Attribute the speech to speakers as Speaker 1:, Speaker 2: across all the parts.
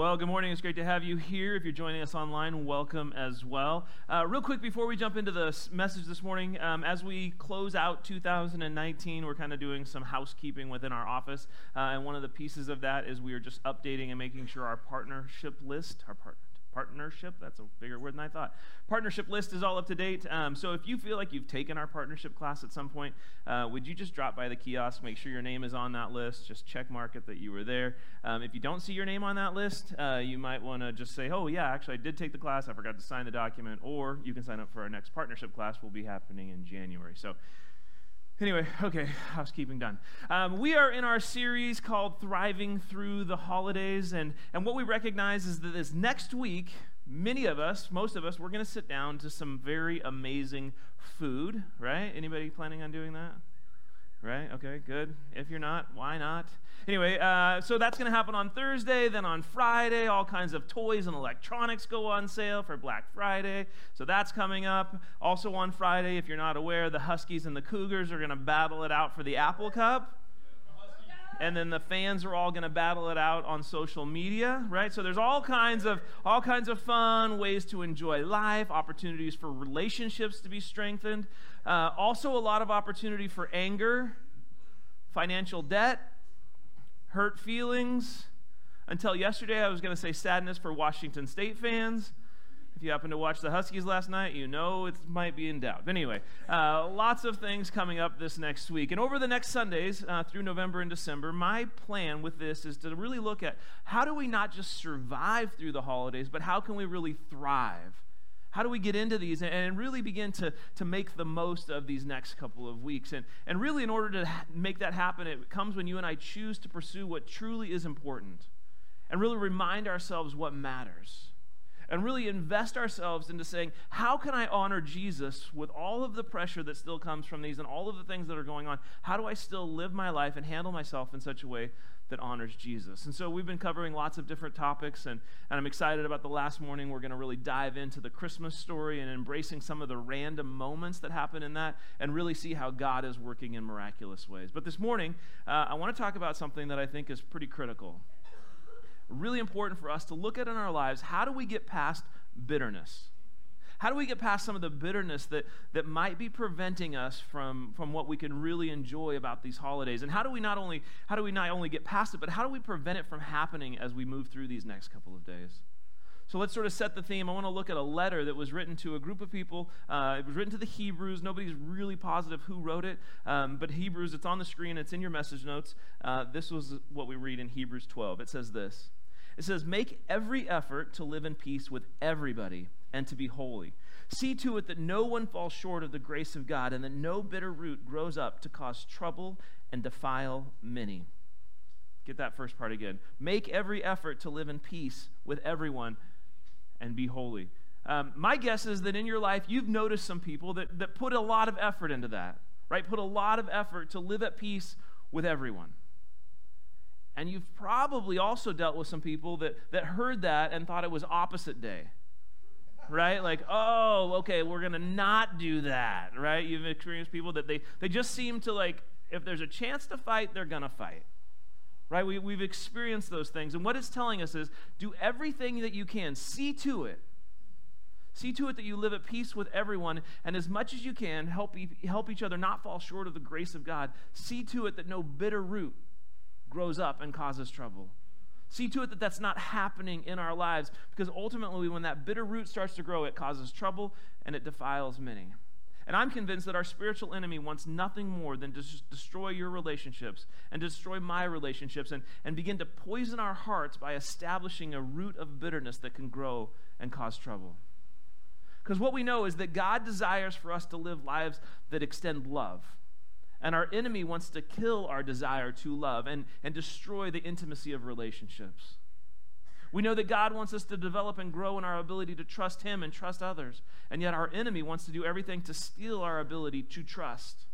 Speaker 1: Well, good morning. It's great to have you here. If you're joining us online, welcome as well. Uh, real quick, before we jump into the message this morning, um, as we close out 2019, we're kind of doing some housekeeping within our office. Uh, and one of the pieces of that is we are just updating and making sure our partnership list, our partner partnership. That's a bigger word than I thought. Partnership list is all up to date. Um, so if you feel like you've taken our partnership class at some point, uh, would you just drop by the kiosk, make sure your name is on that list, just check mark it that you were there. Um, if you don't see your name on that list, uh, you might want to just say, oh, yeah, actually, I did take the class. I forgot to sign the document. Or you can sign up for our next partnership class, will be happening in January. So Anyway, okay, housekeeping done. Um, we are in our series called Thriving Through the Holidays, and, and what we recognize is that this next week, many of us, most of us, we're going to sit down to some very amazing food, right? Anybody planning on doing that? Right? Okay, good. If you're not, why not? Anyway, uh, so that's going to happen on Thursday. Then on Friday, all kinds of toys and electronics go on sale for Black Friday. So that's coming up. Also on Friday, if you're not aware, the Huskies and the Cougars are going to battle it out for the Apple Cup and then the fans are all going to battle it out on social media right so there's all kinds of all kinds of fun ways to enjoy life opportunities for relationships to be strengthened uh, also a lot of opportunity for anger financial debt hurt feelings. Until yesterday, I was going to say sadness for Washington State fans. If you happen to watch the Huskies last night, you know it might be in doubt. But anyway, uh, lots of things coming up this next week. And over the next Sundays uh, through November and December, my plan with this is to really look at how do we not just survive through the holidays, but how can we really thrive? How do we get into these and really begin to, to make the most of these next couple of weeks? And, and really, in order to ha- make that happen, it comes when you and I choose to pursue what truly is important and really remind ourselves what matters. And really invest ourselves into saying, how can I honor Jesus with all of the pressure that still comes from these and all of the things that are going on? How do I still live my life and handle myself in such a way that honors Jesus. And so we've been covering lots of different topics, and, and I'm excited about the last morning. We're going to really dive into the Christmas story and embracing some of the random moments that happen in that and really see how God is working in miraculous ways. But this morning, uh, I want to talk about something that I think is pretty critical. Really important for us to look at in our lives how do we get past bitterness? How do we get past some of the bitterness that, that might be preventing us from, from what we can really enjoy about these holidays? And how do we not only how do we not only get past it, but how do we prevent it from happening as we move through these next couple of days? So let's sort of set the theme. I want to look at a letter that was written to a group of people. Uh, it was written to the Hebrews. Nobody's really positive who wrote it, um, but Hebrews, it's on the screen, it's in your message notes. Uh, this was what we read in Hebrews 12. It says this It says, Make every effort to live in peace with everybody and to be holy. See to it that no one falls short of the grace of God and that no bitter root grows up to cause trouble and defile many. Get that first part again. Make every effort to live in peace with everyone and be holy. Um, my guess is that in your life, you've noticed some people that, that put a lot of effort into that, right? Put a lot of effort to live at peace with everyone. And you've probably also dealt with some people that, that heard that and thought it was opposite day right? Like, oh, okay, we're going to not do that, right? You've experienced people that they, they just seem to like, if there's a chance to fight, they're going to fight, right? We, we've experienced those things. And what it's telling us is do everything that you can, see to it. See to it that you live at peace with everyone, and as much as you can, help, e- help each other not fall short of the grace of God. See to it that no bitter root grows up and causes trouble. See to it that that's not happening in our lives because ultimately, when that bitter root starts to grow, it causes trouble and it defiles many. And I'm convinced that our spiritual enemy wants nothing more than to destroy your relationships and destroy my relationships and, and begin to poison our hearts by establishing a root of bitterness that can grow and cause trouble. Because what we know is that God desires for us to live lives that extend love and our enemy wants to kill our desire to love and, and destroy the intimacy of relationships. We know that God wants us to develop and grow in our ability to trust Him and trust others. And yet our enemy wants to do everything to steal our ability to trust.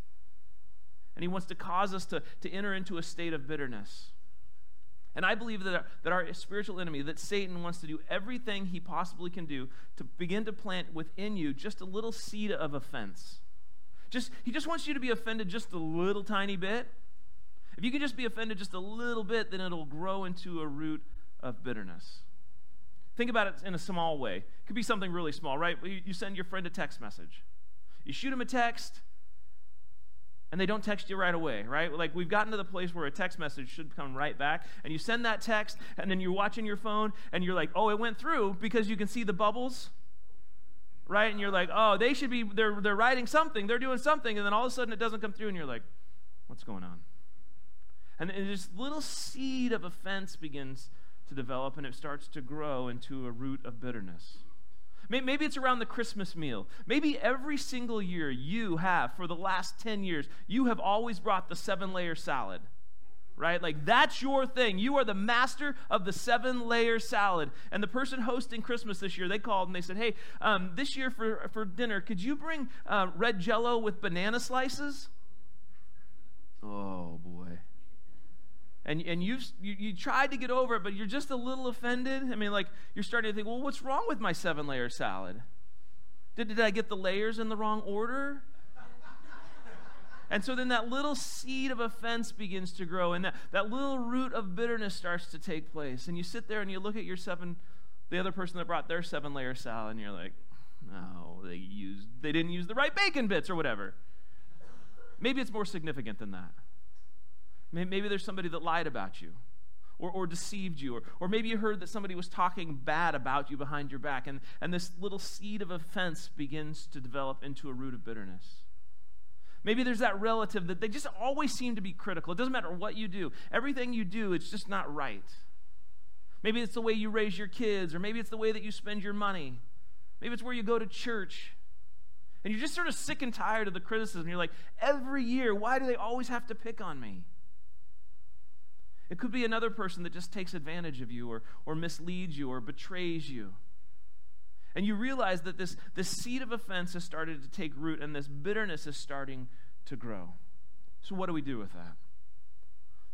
Speaker 1: And he wants to cause us to, to enter into a state of bitterness. And I believe that our, that our spiritual enemy, that Satan wants to do everything he possibly can do to begin to plant within you just a little seed of offense just, he just wants you to be offended just a little tiny bit. If you can just be offended just a little bit, then it'll grow into a root of bitterness. Think about it in a small way. It could be something really small, right? You send your friend a text message. You shoot him a text, and they don't text you right away, right? Like we've gotten to the place where a text message should come right back, and you send that text, and then you're watching your phone, and you're like, oh, it went through because you can see the bubbles, right? And you're like, oh, they should be, they're, they're writing something, they're doing something, and then all of a sudden it doesn't come through, and you're like, what's going on? And, and this little seed of offense begins to develop and it starts to grow into a root of bitterness. Maybe it's around the Christmas meal. Maybe every single year you have, for the last 10 years, you have always brought the seven layer salad, right? Like that's your thing. You are the master of the seven layer salad. And the person hosting Christmas this year, they called and they said, hey, um, this year for, for dinner, could you bring uh, red jello with banana slices? Oh, boy and, and you've, you, you tried to get over it, but you're just a little offended. I mean, like, you're starting to think, well, what's wrong with my seven layer salad? Did, did I get the layers in the wrong order? And so then that little seed of offense begins to grow, and that, that little root of bitterness starts to take place. And you sit there and you look at your seven, the other person that brought their seven layer salad, and you're like, no, they used, they didn't use the right bacon bits or whatever. Maybe it's more significant than that. Maybe there's somebody that lied about you or, or deceived you, or, or maybe you heard that somebody was talking bad about you behind your back, and, and this little seed of offense begins to develop into a root of bitterness. Maybe there's that relative that they just always seem to be critical. It doesn't matter what you do, everything you do, it's just not right. Maybe it's the way you raise your kids, or maybe it's the way that you spend your money. Maybe it's where you go to church. And you're just sort of sick and tired of the criticism. You're like, every year, why do they always have to pick on me? It could be another person that just takes advantage of you or, or misleads you or betrays you. And you realize that this, this seed of offense has started to take root and this bitterness is starting to grow. So, what do we do with that?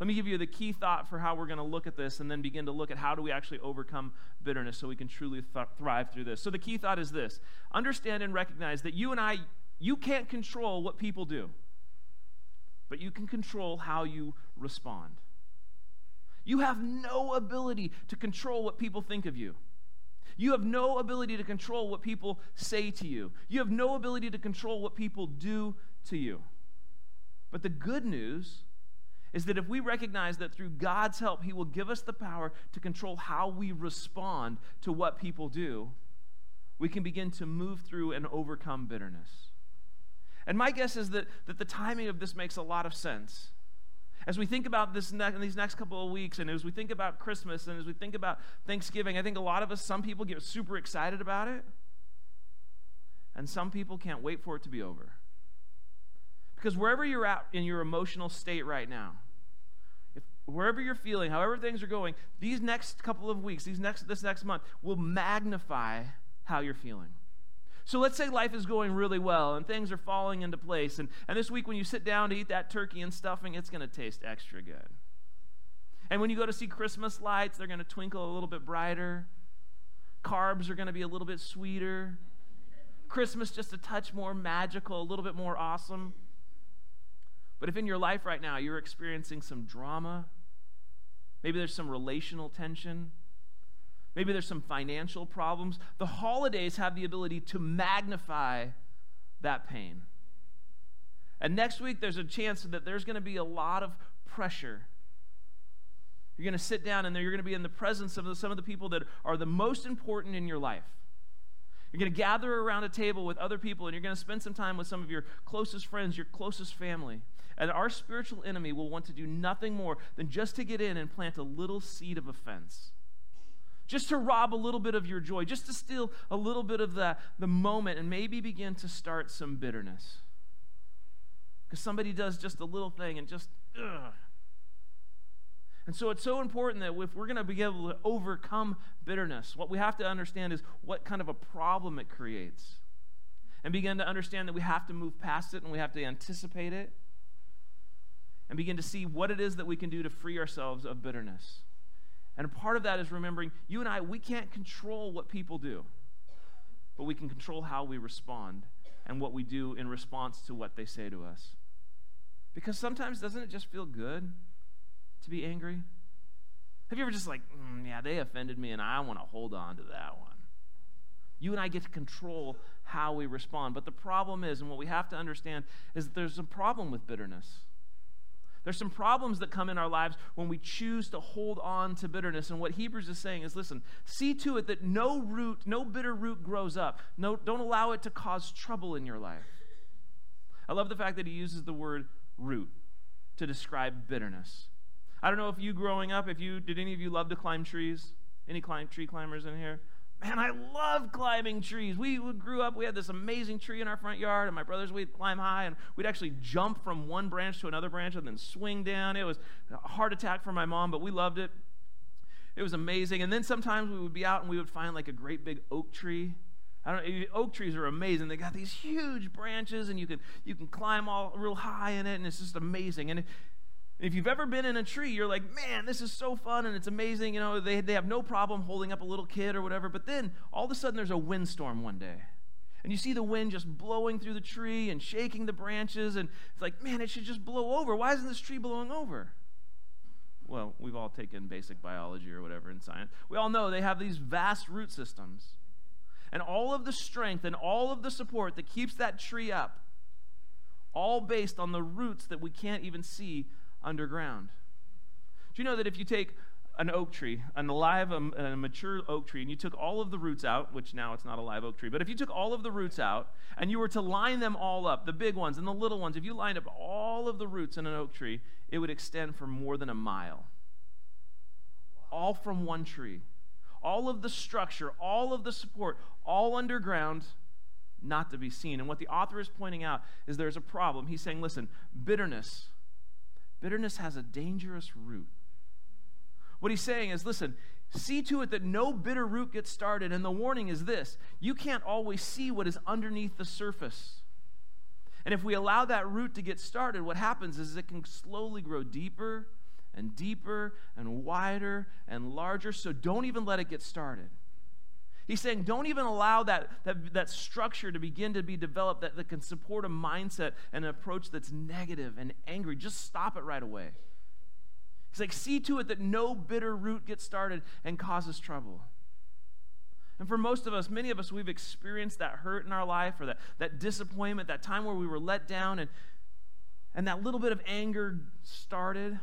Speaker 1: Let me give you the key thought for how we're going to look at this and then begin to look at how do we actually overcome bitterness so we can truly th- thrive through this. So, the key thought is this understand and recognize that you and I, you can't control what people do, but you can control how you respond. You have no ability to control what people think of you. You have no ability to control what people say to you. You have no ability to control what people do to you. But the good news is that if we recognize that through God's help, He will give us the power to control how we respond to what people do, we can begin to move through and overcome bitterness. And my guess is that, that the timing of this makes a lot of sense. As we think about this ne- these next couple of weeks, and as we think about Christmas, and as we think about Thanksgiving, I think a lot of us, some people get super excited about it, and some people can't wait for it to be over. Because wherever you're at in your emotional state right now, if, wherever you're feeling, however things are going, these next couple of weeks, these next, this next month, will magnify how you're feeling. So let's say life is going really well and things are falling into place. And, and this week, when you sit down to eat that turkey and stuffing, it's going to taste extra good. And when you go to see Christmas lights, they're going to twinkle a little bit brighter. Carbs are going to be a little bit sweeter. Christmas just a touch more magical, a little bit more awesome. But if in your life right now you're experiencing some drama, maybe there's some relational tension, Maybe there's some financial problems. The holidays have the ability to magnify that pain. And next week, there's a chance that there's going to be a lot of pressure. You're going to sit down and you're going to be in the presence of some of the people that are the most important in your life. You're going to gather around a table with other people and you're going to spend some time with some of your closest friends, your closest family. And our spiritual enemy will want to do nothing more than just to get in and plant a little seed of offense just to rob a little bit of your joy, just to steal a little bit of the, the moment and maybe begin to start some bitterness. Because somebody does just a little thing and just, ugh. And so it's so important that if we're going to be able to overcome bitterness, what we have to understand is what kind of a problem it creates. And begin to understand that we have to move past it and we have to anticipate it. And begin to see what it is that we can do to free ourselves of bitterness. And part of that is remembering you and I, we can't control what people do, but we can control how we respond and what we do in response to what they say to us. Because sometimes doesn't it just feel good to be angry? Have you ever just like, mm, yeah, they offended me and I want to hold on to that one? You and I get to control how we respond. But the problem is, and what we have to understand, is that there's a problem with bitterness. There's some problems that come in our lives when we choose to hold on to bitterness. And what Hebrews is saying is listen, see to it that no root, no bitter root grows up. No, don't allow it to cause trouble in your life. I love the fact that he uses the word root to describe bitterness. I don't know if you growing up, if you did any of you love to climb trees? Any climb tree climbers in here? Man, I love climbing trees. We grew up, we had this amazing tree in our front yard, and my brothers, we'd climb high, and we'd actually jump from one branch to another branch and then swing down. It was a heart attack for my mom, but we loved it. It was amazing. And then sometimes we would be out and we would find like a great big oak tree. I don't know, oak trees are amazing. They got these huge branches, and you can you can climb all real high in it, and it's just amazing. And if you've ever been in a tree, you're like, man, this is so fun and it's amazing. You know, they, they have no problem holding up a little kid or whatever. But then all of a sudden there's a windstorm one day. And you see the wind just blowing through the tree and shaking the branches. And it's like, man, it should just blow over. Why isn't this tree blowing over? Well, we've all taken basic biology or whatever in science. We all know they have these vast root systems. And all of the strength and all of the support that keeps that tree up, all based on the roots that we can't even see underground. Do you know that if you take an oak tree, an alive, um, a, mature oak tree, and you took all of the roots out, which now it's not a live oak tree, but if you took all of the roots out and you were to line them all up, the big ones and the little ones, if you lined up all of the roots in an oak tree, it would extend for more than a mile. All from one tree. All of the structure, all of the support, all underground, not to be seen. And what the author is pointing out is there's a problem. He's saying, listen, bitterness Bitterness has a dangerous root. What he's saying is listen, see to it that no bitter root gets started. And the warning is this you can't always see what is underneath the surface. And if we allow that root to get started, what happens is it can slowly grow deeper and deeper and wider and larger. So don't even let it get started. He's saying, don't even allow that, that, that structure to begin to be developed that, that can support a mindset and an approach that's negative and angry. Just stop it right away. He's like, see to it that no bitter root gets started and causes trouble. And for most of us, many of us, we've experienced that hurt in our life or that, that disappointment, that time where we were let down and, and that little bit of anger started.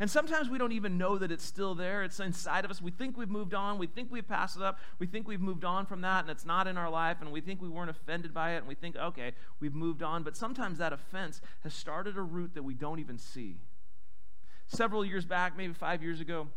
Speaker 1: And sometimes we don't even know that it's still there. It's inside of us. We think we've moved on. We think we've passed it up. We think we've moved on from that and it's not in our life. And we think we weren't offended by it. And we think, okay, we've moved on. But sometimes that offense has started a root that we don't even see. Several years back, maybe five years ago,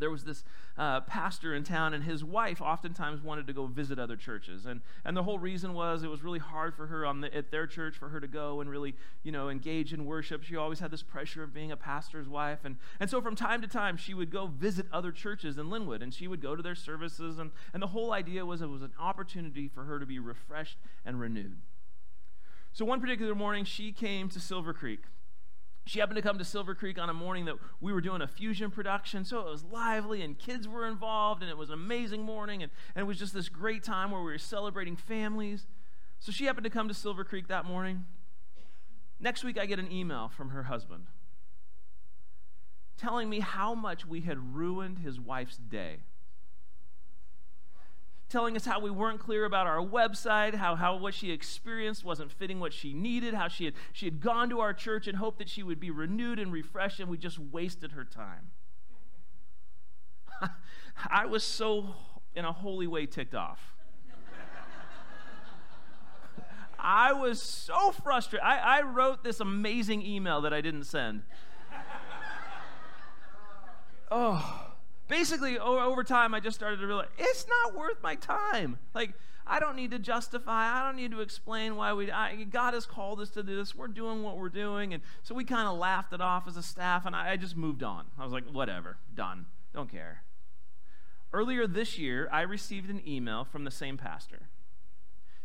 Speaker 1: there was this uh, pastor in town, and his wife oftentimes wanted to go visit other churches. And, and the whole reason was it was really hard for her on the, at their church for her to go and really, you know, engage in worship. She always had this pressure of being a pastor's wife. And, and so from time to time, she would go visit other churches in Lynnwood and she would go to their services. And, and the whole idea was it was an opportunity for her to be refreshed and renewed. So one particular morning, she came to Silver Creek she happened to come to Silver Creek on a morning that we were doing a fusion production, so it was lively and kids were involved, and it was an amazing morning, and, and it was just this great time where we were celebrating families. So she happened to come to Silver Creek that morning. Next week, I get an email from her husband telling me how much we had ruined his wife's day telling us how we weren't clear about our website, how, how what she experienced wasn't fitting what she needed, how she had, she had gone to our church and hoped that she would be renewed and refreshed, and we just wasted her time. I was so, in a holy way, ticked off. I was so frustrated. I, I wrote this amazing email that I didn't send. Oh basically over time i just started to realize it's not worth my time. Like i don't need to justify i don't need to explain why we I, god has called us to do this we're doing what we're doing and so we kind of laughed it off as a staff and I, I just moved on. I was like whatever done don't care. Earlier this year i received an email from the same pastor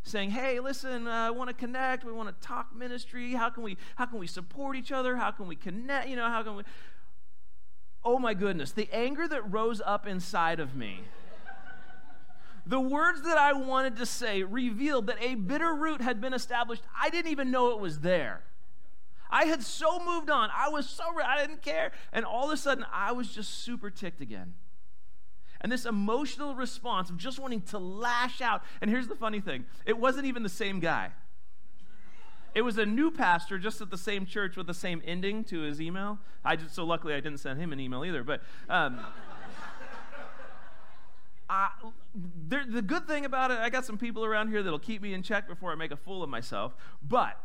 Speaker 1: saying hey listen uh, i want to connect we want to talk ministry how can we how can we support each other how can we connect you know how can we oh my goodness, the anger that rose up inside of me. the words that I wanted to say revealed that a bitter root had been established. I didn't even know it was there. I had so moved on. I was so, I didn't care. And all of a sudden, I was just super ticked again. And this emotional response of just wanting to lash out. And here's the funny thing it wasn't even the same guy. It was a new pastor just at the same church with the same ending to his email. I just, so luckily I didn't send him an email either. But um, I, the good thing about it, I got some people around here that'll keep me in check before I make a fool of myself. But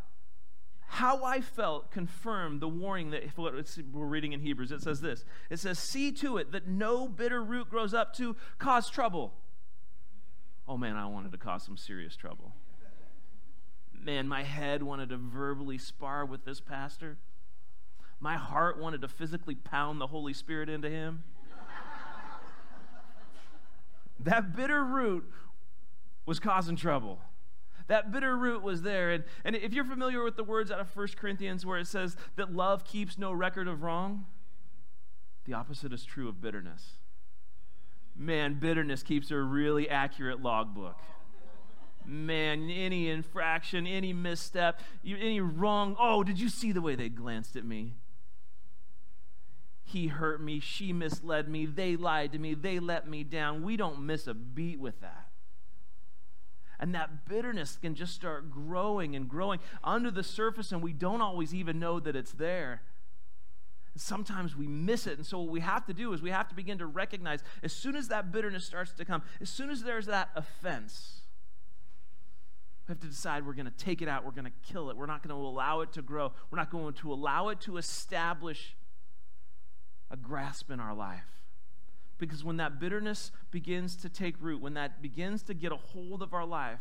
Speaker 1: how I felt confirmed the warning that we're reading in Hebrews. It says this It says, See to it that no bitter root grows up to cause trouble. Oh man, I wanted to cause some serious trouble. Man, my head wanted to verbally spar with this pastor. My heart wanted to physically pound the Holy Spirit into him. that bitter root was causing trouble. That bitter root was there. And, and if you're familiar with the words out of 1 Corinthians where it says that love keeps no record of wrong, the opposite is true of bitterness. Man, bitterness keeps a really accurate logbook man, any infraction, any misstep, any wrong. Oh, did you see the way they glanced at me? He hurt me. She misled me. They lied to me. They let me down. We don't miss a beat with that. And that bitterness can just start growing and growing under the surface, and we don't always even know that it's there. Sometimes we miss it. And so, what we have to do is we have to begin to recognize as soon as that bitterness starts to come, as soon as there's that offense, we have to decide we're going to take it out, we're going to kill it, we're not going to allow it to grow, we're not going to allow it to establish a grasp in our life. Because when that bitterness begins to take root, when that begins to get a hold of our life,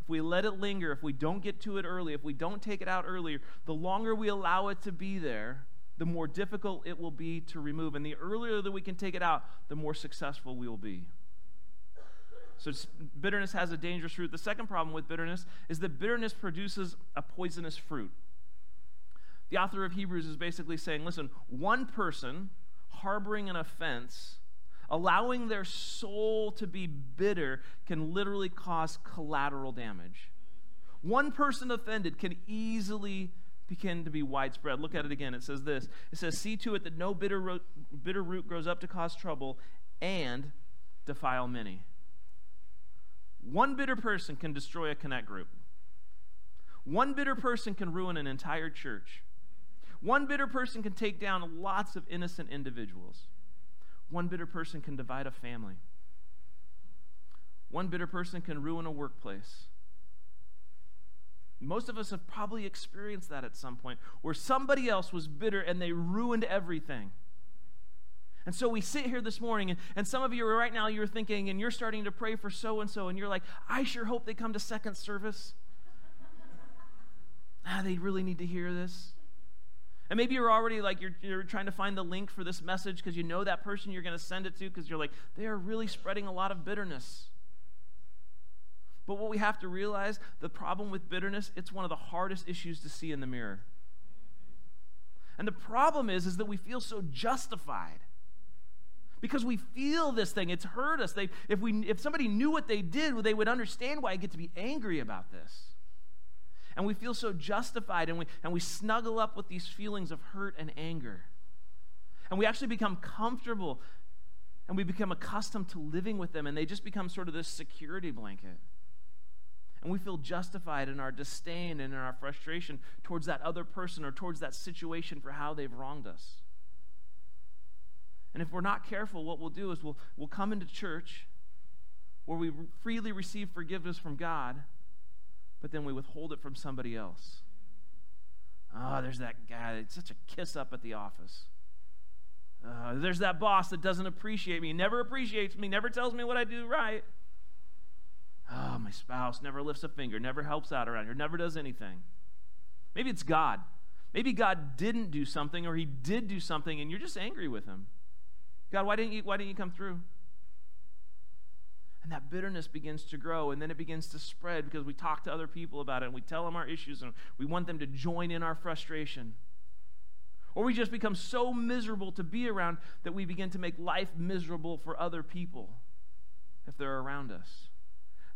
Speaker 1: if we let it linger, if we don't get to it early, if we don't take it out earlier, the longer we allow it to be there, the more difficult it will be to remove. And the earlier that we can take it out, the more successful we will be. So bitterness has a dangerous fruit. The second problem with bitterness is that bitterness produces a poisonous fruit. The author of Hebrews is basically saying listen, one person harboring an offense, allowing their soul to be bitter, can literally cause collateral damage. One person offended can easily begin to be widespread. Look at it again. It says this It says, See to it that no bitter root, bitter root grows up to cause trouble and defile many. One bitter person can destroy a connect group. One bitter person can ruin an entire church. One bitter person can take down lots of innocent individuals. One bitter person can divide a family. One bitter person can ruin a workplace. Most of us have probably experienced that at some point where somebody else was bitter and they ruined everything. And so we sit here this morning, and, and some of you are right now, you're thinking, and you're starting to pray for so and so, and you're like, I sure hope they come to second service. ah, they really need to hear this. And maybe you're already like, you're, you're trying to find the link for this message because you know that person you're going to send it to because you're like, they are really spreading a lot of bitterness. But what we have to realize the problem with bitterness, it's one of the hardest issues to see in the mirror. And the problem is, is that we feel so justified because we feel this thing. It's hurt us. They, if, we, if somebody knew what they did, they would understand why I get to be angry about this. And we feel so justified, and we, and we snuggle up with these feelings of hurt and anger. And we actually become comfortable and we become accustomed to living with them, and they just become sort of this security blanket. And we feel justified in our disdain and in our frustration towards that other person or towards that situation for how they've wronged us. And if we're not careful, what we'll do is we'll, we'll come into church where we freely receive forgiveness from God, but then we withhold it from somebody else. Oh, there's that guy. It's such a kiss up at the office. Uh, there's that boss that doesn't appreciate me, never appreciates me, never tells me what I do right. Oh, my spouse never lifts a finger, never helps out around here, never does anything. Maybe it's God. Maybe God didn't do something or he did do something and you're just angry with him. God, why didn't you, why didn't you come through? And that bitterness begins to grow, and then it begins to spread because we talk to other people about it and we tell them our issues and we want them to join in our frustration. Or we just become so miserable to be around that we begin to make life miserable for other people if they're around us.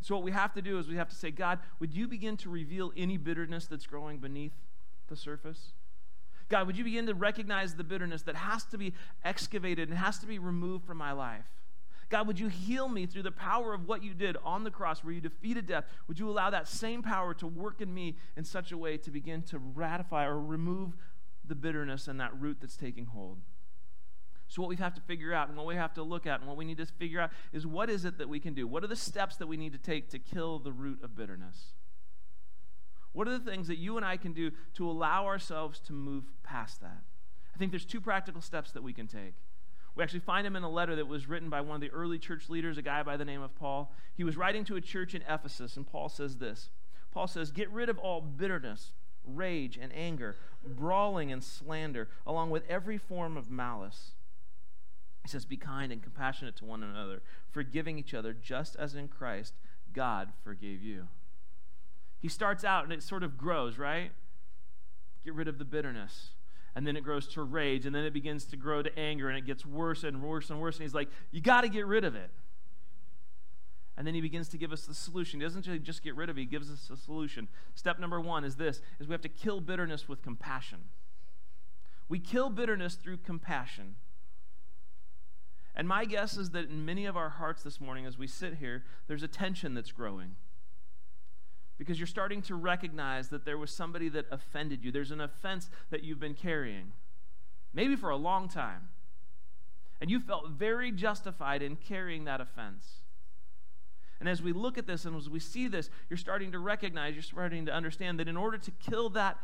Speaker 1: So, what we have to do is we have to say, God, would you begin to reveal any bitterness that's growing beneath the surface? God, would you begin to recognize the bitterness that has to be excavated and has to be removed from my life? God, would you heal me through the power of what you did on the cross where you defeated death? Would you allow that same power to work in me in such a way to begin to ratify or remove the bitterness and that root that's taking hold? So, what we have to figure out and what we have to look at and what we need to figure out is what is it that we can do? What are the steps that we need to take to kill the root of bitterness? What are the things that you and I can do to allow ourselves to move past that? I think there's two practical steps that we can take. We actually find him in a letter that was written by one of the early church leaders, a guy by the name of Paul. He was writing to a church in Ephesus, and Paul says this Paul says, Get rid of all bitterness, rage, and anger, brawling and slander, along with every form of malice. He says, Be kind and compassionate to one another, forgiving each other, just as in Christ God forgave you. He starts out and it sort of grows, right? Get rid of the bitterness. And then it grows to rage, and then it begins to grow to anger, and it gets worse and worse and worse. And he's like, You got to get rid of it. And then he begins to give us the solution. He doesn't just get rid of it, he gives us a solution. Step number one is this is we have to kill bitterness with compassion. We kill bitterness through compassion. And my guess is that in many of our hearts this morning, as we sit here, there's a tension that's growing. Because you're starting to recognize that there was somebody that offended you. There's an offense that you've been carrying, maybe for a long time. And you felt very justified in carrying that offense. And as we look at this and as we see this, you're starting to recognize, you're starting to understand that in order to kill that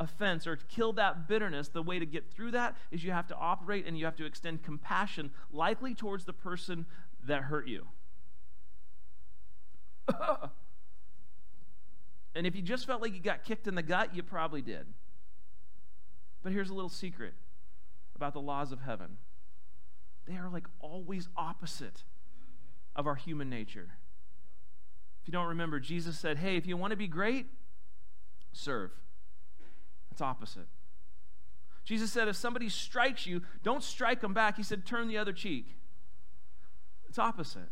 Speaker 1: offense or to kill that bitterness, the way to get through that is you have to operate and you have to extend compassion, likely towards the person that hurt you. and if you just felt like you got kicked in the gut, you probably did. But here's a little secret about the laws of heaven they are like always opposite of our human nature. If you don't remember, Jesus said, Hey, if you want to be great, serve. It's opposite. Jesus said, if somebody strikes you, don't strike them back. He said, turn the other cheek. It's opposite.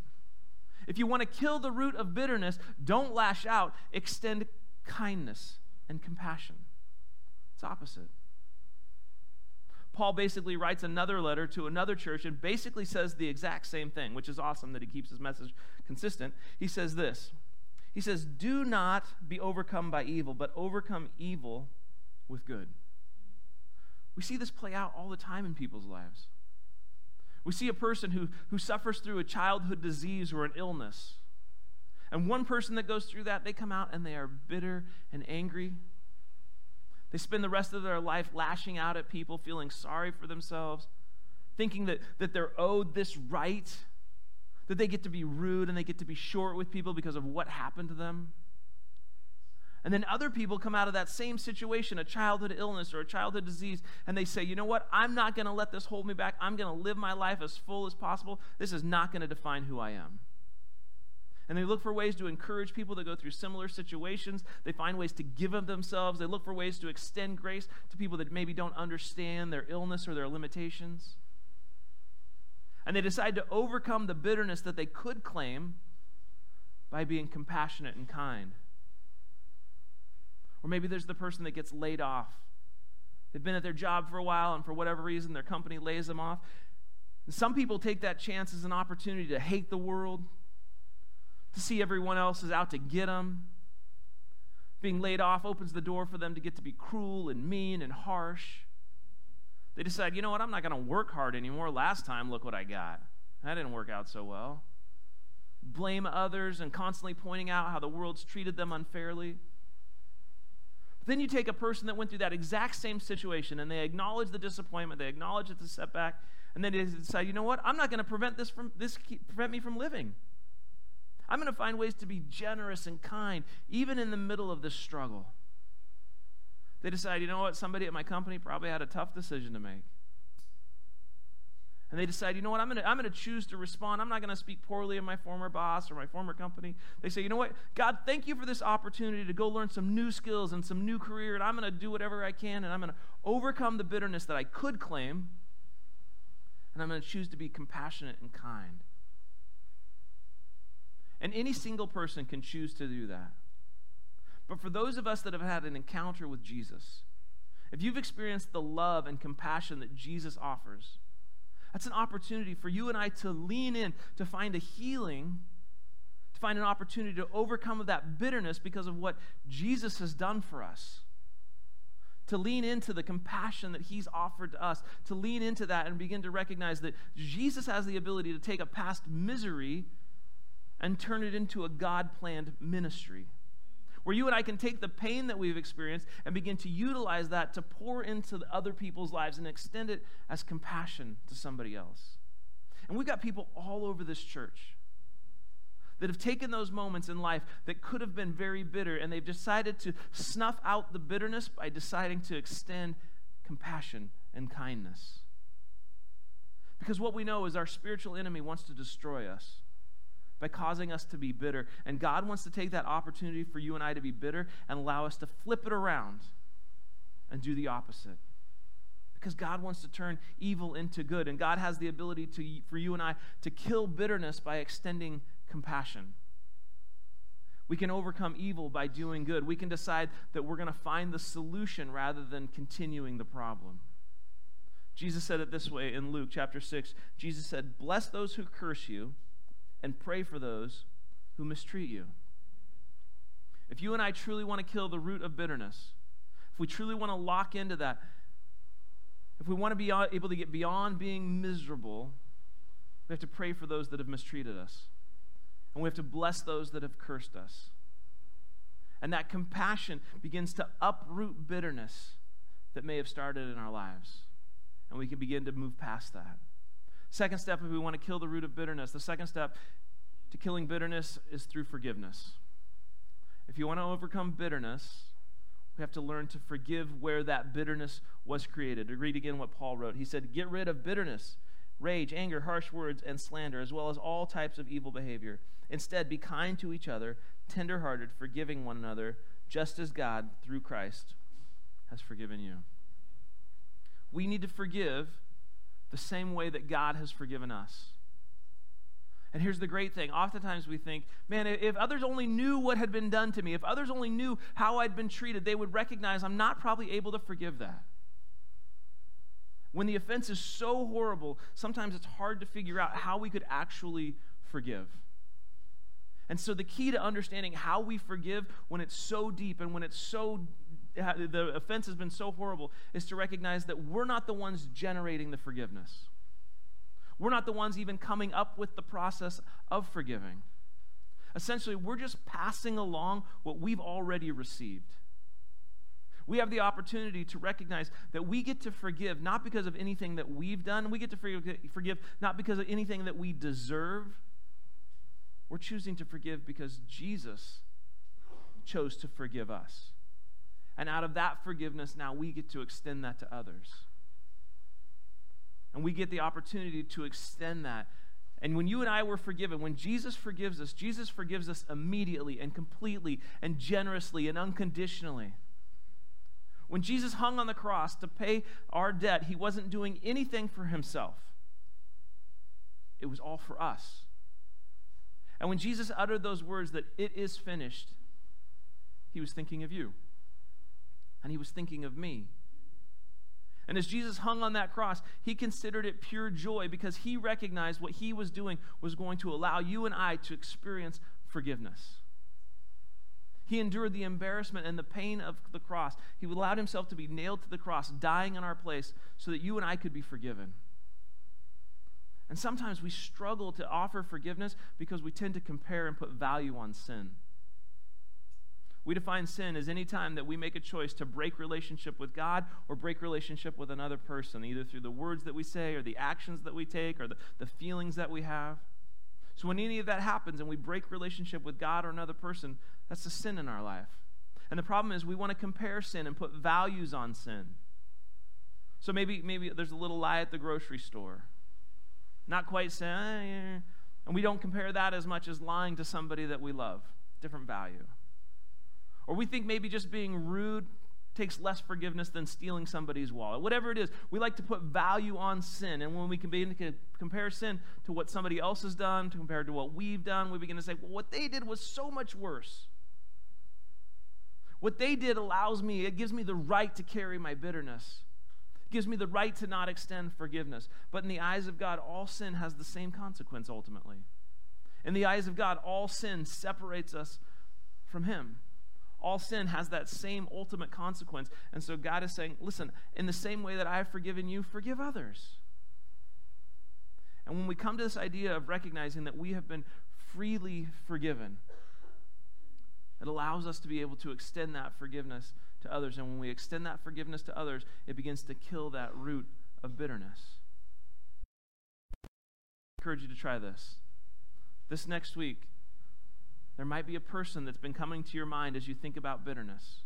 Speaker 1: If you want to kill the root of bitterness, don't lash out. Extend kindness and compassion. It's opposite. Paul basically writes another letter to another church and basically says the exact same thing, which is awesome that he keeps his message consistent. He says this He says, Do not be overcome by evil, but overcome evil with good. We see this play out all the time in people's lives. We see a person who, who suffers through a childhood disease or an illness. And one person that goes through that, they come out and they are bitter and angry. They spend the rest of their life lashing out at people, feeling sorry for themselves, thinking that, that they're owed this right, that they get to be rude and they get to be short with people because of what happened to them. And then other people come out of that same situation, a childhood illness or a childhood disease, and they say, you know what? I'm not going to let this hold me back. I'm going to live my life as full as possible. This is not going to define who I am. And they look for ways to encourage people that go through similar situations. They find ways to give of themselves. They look for ways to extend grace to people that maybe don't understand their illness or their limitations. And they decide to overcome the bitterness that they could claim by being compassionate and kind. Or maybe there's the person that gets laid off. They've been at their job for a while, and for whatever reason, their company lays them off. And some people take that chance as an opportunity to hate the world, to see everyone else is out to get them. Being laid off opens the door for them to get to be cruel and mean and harsh. They decide, you know what, I'm not going to work hard anymore. Last time, look what I got. That didn't work out so well. Blame others and constantly pointing out how the world's treated them unfairly. Then you take a person that went through that exact same situation and they acknowledge the disappointment, they acknowledge it's a setback, and then they decide, you know what? I'm not going to prevent this from this prevent me from living. I'm going to find ways to be generous and kind, even in the middle of this struggle. They decide, you know what? Somebody at my company probably had a tough decision to make and they decide, you know what, I'm going to I'm going to choose to respond. I'm not going to speak poorly of my former boss or my former company. They say, you know what, God, thank you for this opportunity to go learn some new skills and some new career, and I'm going to do whatever I can, and I'm going to overcome the bitterness that I could claim, and I'm going to choose to be compassionate and kind. And any single person can choose to do that. But for those of us that have had an encounter with Jesus, if you've experienced the love and compassion that Jesus offers, that's an opportunity for you and I to lean in to find a healing, to find an opportunity to overcome that bitterness because of what Jesus has done for us. To lean into the compassion that he's offered to us, to lean into that and begin to recognize that Jesus has the ability to take a past misery and turn it into a God planned ministry where you and I can take the pain that we've experienced and begin to utilize that to pour into other people's lives and extend it as compassion to somebody else. And we've got people all over this church that have taken those moments in life that could have been very bitter and they've decided to snuff out the bitterness by deciding to extend compassion and kindness. Because what we know is our spiritual enemy wants to destroy us by causing us to be bitter. And God wants to take that opportunity for you and I to be bitter and allow us to flip it around and do the opposite. Because God wants to turn evil into good. And God has the ability to, for you and I to kill bitterness by extending compassion. We can overcome evil by doing good. We can decide that we're going to find the solution rather than continuing the problem. Jesus said it this way in Luke chapter 6. Jesus said, Bless those who curse you and pray for those who mistreat you. If you and I truly want to kill the root of bitterness, if we truly want to lock into that, if we want to be able to get beyond being miserable, we have to pray for those that have mistreated us. And we have to bless those that have cursed us. And that compassion begins to uproot bitterness that may have started in our lives. And we can begin to move past that. Second step, if we want to kill the root of bitterness, the second step to killing bitterness is through forgiveness. If you want to overcome bitterness, we have to learn to forgive where that bitterness was created. To read again what Paul wrote. He said, Get rid of bitterness, rage, anger, harsh words, and slander, as well as all types of evil behavior. Instead, be kind to each other, tenderhearted, forgiving one another, just as God, through Christ, has forgiven you. We need to forgive the same way that God has forgiven us. And here's the great thing. Oftentimes we think, man, if others only knew what had been done to me, if others only knew how I'd been treated, they would recognize I'm not probably able to forgive that. When the offense is so horrible, sometimes it's hard to figure out how we could actually forgive. And so, the key to understanding how we forgive when it's so deep and when it's so the offense has been so horrible is to recognize that we're not the ones generating the forgiveness. We're not the ones even coming up with the process of forgiving. Essentially, we're just passing along what we've already received. We have the opportunity to recognize that we get to forgive not because of anything that we've done. We get to forgive not because of anything that we deserve. We're choosing to forgive because Jesus chose to forgive us. And out of that forgiveness, now we get to extend that to others. And we get the opportunity to extend that. And when you and I were forgiven, when Jesus forgives us, Jesus forgives us immediately and completely and generously and unconditionally. When Jesus hung on the cross to pay our debt, he wasn't doing anything for himself, it was all for us. And when Jesus uttered those words that it is finished, he was thinking of you and he was thinking of me. And as Jesus hung on that cross, he considered it pure joy because he recognized what he was doing was going to allow you and I to experience forgiveness. He endured the embarrassment and the pain of the cross. He allowed himself to be nailed to the cross, dying in our place, so that you and I could be forgiven. And sometimes we struggle to offer forgiveness because we tend to compare and put value on sin. We define sin as any time that we make a choice to break relationship with God or break relationship with another person, either through the words that we say or the actions that we take or the, the feelings that we have. So when any of that happens and we break relationship with God or another person, that's a sin in our life. And the problem is we want to compare sin and put values on sin. So maybe maybe there's a little lie at the grocery store. Not quite sin, eh, and we don't compare that as much as lying to somebody that we love. Different value. Or we think maybe just being rude takes less forgiveness than stealing somebody's wallet. Whatever it is, we like to put value on sin. And when we can begin to compare sin to what somebody else has done, to compared to what we've done, we begin to say, well, what they did was so much worse. What they did allows me, it gives me the right to carry my bitterness. It gives me the right to not extend forgiveness. But in the eyes of God, all sin has the same consequence ultimately. In the eyes of God, all sin separates us from Him. All sin has that same ultimate consequence. And so God is saying, listen, in the same way that I have forgiven you, forgive others. And when we come to this idea of recognizing that we have been freely forgiven, it allows us to be able to extend that forgiveness to others. And when we extend that forgiveness to others, it begins to kill that root of bitterness. I encourage you to try this. This next week, there might be a person that's been coming to your mind as you think about bitterness,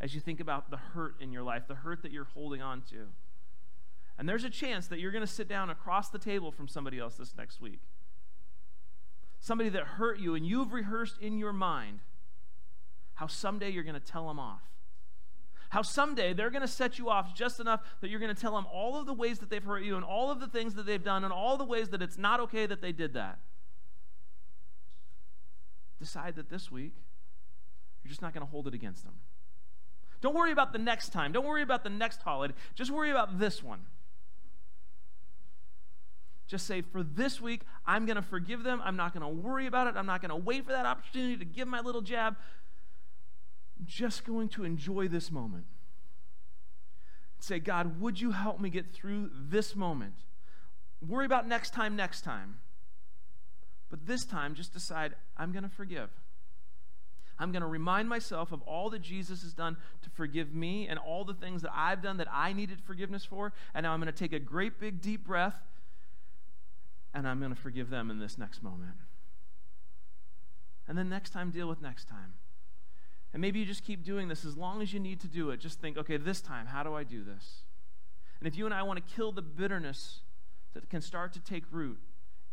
Speaker 1: as you think about the hurt in your life, the hurt that you're holding on to. And there's a chance that you're going to sit down across the table from somebody else this next week. Somebody that hurt you, and you've rehearsed in your mind how someday you're going to tell them off. How someday they're going to set you off just enough that you're going to tell them all of the ways that they've hurt you, and all of the things that they've done, and all the ways that it's not okay that they did that. Decide that this week, you're just not going to hold it against them. Don't worry about the next time. Don't worry about the next holiday. Just worry about this one. Just say, for this week, I'm going to forgive them. I'm not going to worry about it. I'm not going to wait for that opportunity to give my little jab. I'm just going to enjoy this moment. Say, God, would you help me get through this moment? Worry about next time, next time. But this time, just decide, I'm going to forgive. I'm going to remind myself of all that Jesus has done to forgive me and all the things that I've done that I needed forgiveness for. And now I'm going to take a great big deep breath and I'm going to forgive them in this next moment. And then next time, deal with next time. And maybe you just keep doing this as long as you need to do it. Just think, okay, this time, how do I do this? And if you and I want to kill the bitterness that can start to take root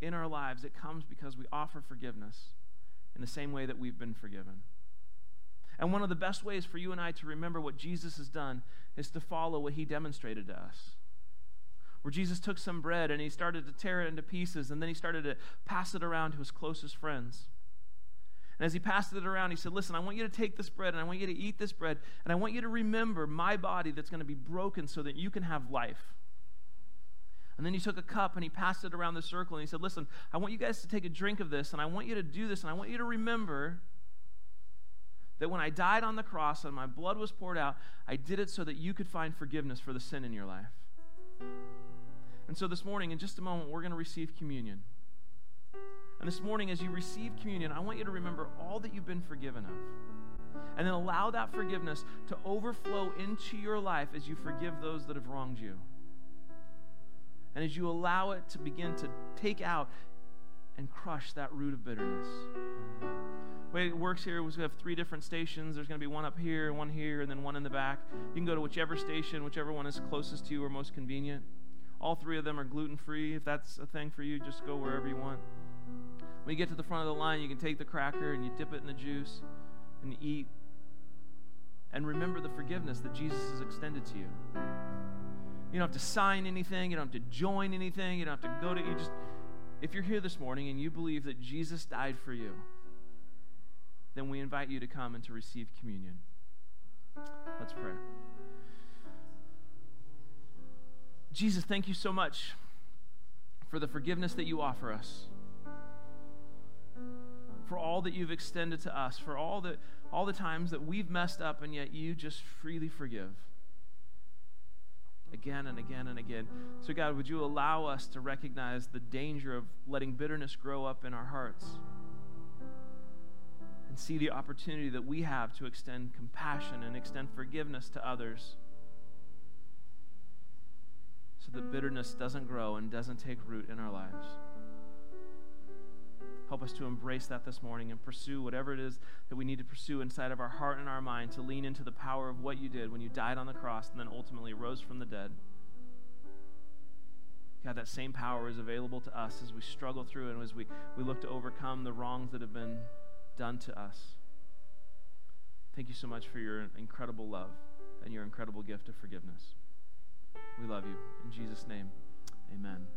Speaker 1: in our lives, it comes because we offer forgiveness in the same way that we've been forgiven. And one of the best ways for you and I to remember what Jesus has done is to follow what he demonstrated to us where Jesus took some bread and he started to tear it into pieces, and then he started to pass it around to his closest friends. And as he passed it around, he said, Listen, I want you to take this bread and I want you to eat this bread, and I want you to remember my body that's going to be broken so that you can have life. And then he took a cup and he passed it around the circle and he said, Listen, I want you guys to take a drink of this, and I want you to do this, and I want you to remember that when I died on the cross and my blood was poured out, I did it so that you could find forgiveness for the sin in your life. And so this morning, in just a moment, we're going to receive communion. And this morning, as you receive communion, I want you to remember all that you've been forgiven of. And then allow that forgiveness to overflow into your life as you forgive those that have wronged you. And as you allow it to begin to take out and crush that root of bitterness. The way it works here is we have three different stations. There's going to be one up here, one here, and then one in the back. You can go to whichever station, whichever one is closest to you or most convenient. All three of them are gluten free. If that's a thing for you, just go wherever you want. When you get to the front of the line, you can take the cracker and you dip it in the juice and eat. And remember the forgiveness that Jesus has extended to you. You don't have to sign anything, you don't have to join anything, you don't have to go to you just if you're here this morning and you believe that Jesus died for you, then we invite you to come and to receive communion. Let's pray. Jesus, thank you so much for the forgiveness that you offer us, for all that you've extended to us, for all the, all the times that we've messed up and yet you just freely forgive. Again and again and again. So, God, would you allow us to recognize the danger of letting bitterness grow up in our hearts and see the opportunity that we have to extend compassion and extend forgiveness to others? so that bitterness doesn't grow and doesn't take root in our lives. Help us to embrace that this morning and pursue whatever it is that we need to pursue inside of our heart and our mind to lean into the power of what you did when you died on the cross and then ultimately rose from the dead. God, that same power is available to us as we struggle through and as we, we look to overcome the wrongs that have been done to us. Thank you so much for your incredible love and your incredible gift of forgiveness. We love you. In Jesus' name, amen.